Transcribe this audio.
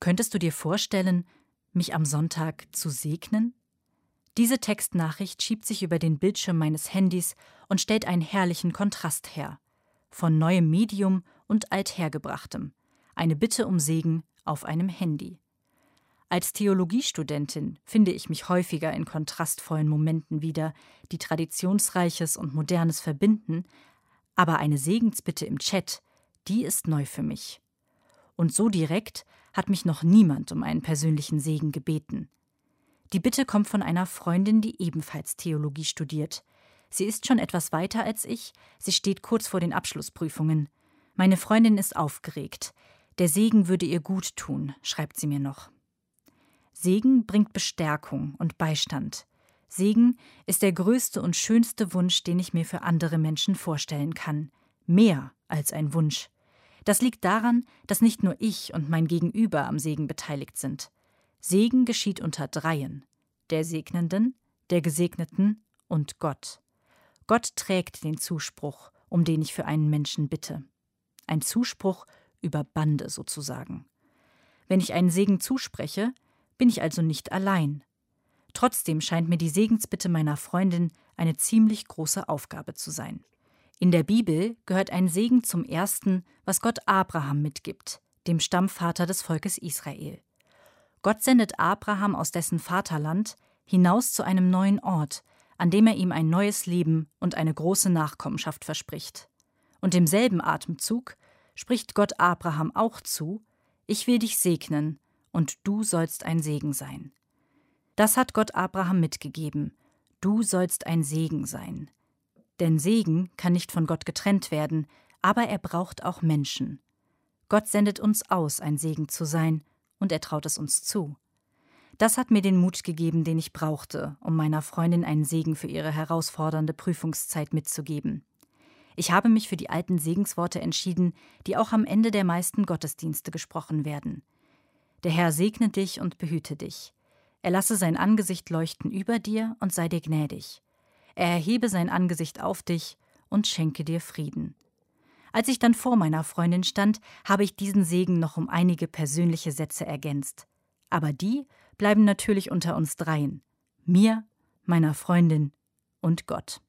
Könntest du dir vorstellen, mich am Sonntag zu segnen? Diese Textnachricht schiebt sich über den Bildschirm meines Handys und stellt einen herrlichen Kontrast her. Von neuem Medium und althergebrachtem. Eine Bitte um Segen auf einem Handy. Als Theologiestudentin finde ich mich häufiger in kontrastvollen Momenten wieder, die Traditionsreiches und Modernes verbinden, aber eine Segensbitte im Chat, die ist neu für mich. Und so direkt hat mich noch niemand um einen persönlichen Segen gebeten. Die Bitte kommt von einer Freundin, die ebenfalls Theologie studiert. Sie ist schon etwas weiter als ich, sie steht kurz vor den Abschlussprüfungen. Meine Freundin ist aufgeregt. Der Segen würde ihr gut tun, schreibt sie mir noch. Segen bringt Bestärkung und Beistand. Segen ist der größte und schönste Wunsch, den ich mir für andere Menschen vorstellen kann. Mehr als ein Wunsch. Das liegt daran, dass nicht nur ich und mein Gegenüber am Segen beteiligt sind. Segen geschieht unter Dreien: der Segnenden, der Gesegneten und Gott. Gott trägt den Zuspruch, um den ich für einen Menschen bitte. Ein Zuspruch über Bande sozusagen. Wenn ich einen Segen zuspreche, bin ich also nicht allein. Trotzdem scheint mir die Segensbitte meiner Freundin eine ziemlich große Aufgabe zu sein. In der Bibel gehört ein Segen zum ersten, was Gott Abraham mitgibt, dem Stammvater des Volkes Israel. Gott sendet Abraham aus dessen Vaterland hinaus zu einem neuen Ort, an dem er ihm ein neues Leben und eine große Nachkommenschaft verspricht. Und im selben Atemzug spricht Gott Abraham auch zu: Ich will dich segnen, und du sollst ein Segen sein. Das hat Gott Abraham mitgegeben. Du sollst ein Segen sein. Denn Segen kann nicht von Gott getrennt werden, aber er braucht auch Menschen. Gott sendet uns aus, ein Segen zu sein, und er traut es uns zu. Das hat mir den Mut gegeben, den ich brauchte, um meiner Freundin einen Segen für ihre herausfordernde Prüfungszeit mitzugeben. Ich habe mich für die alten Segensworte entschieden, die auch am Ende der meisten Gottesdienste gesprochen werden. Der Herr segne dich und behüte dich. Er lasse sein Angesicht leuchten über dir und sei dir gnädig. Er erhebe sein Angesicht auf dich und schenke dir Frieden. Als ich dann vor meiner Freundin stand, habe ich diesen Segen noch um einige persönliche Sätze ergänzt. Aber die bleiben natürlich unter uns dreien. Mir, meiner Freundin und Gott.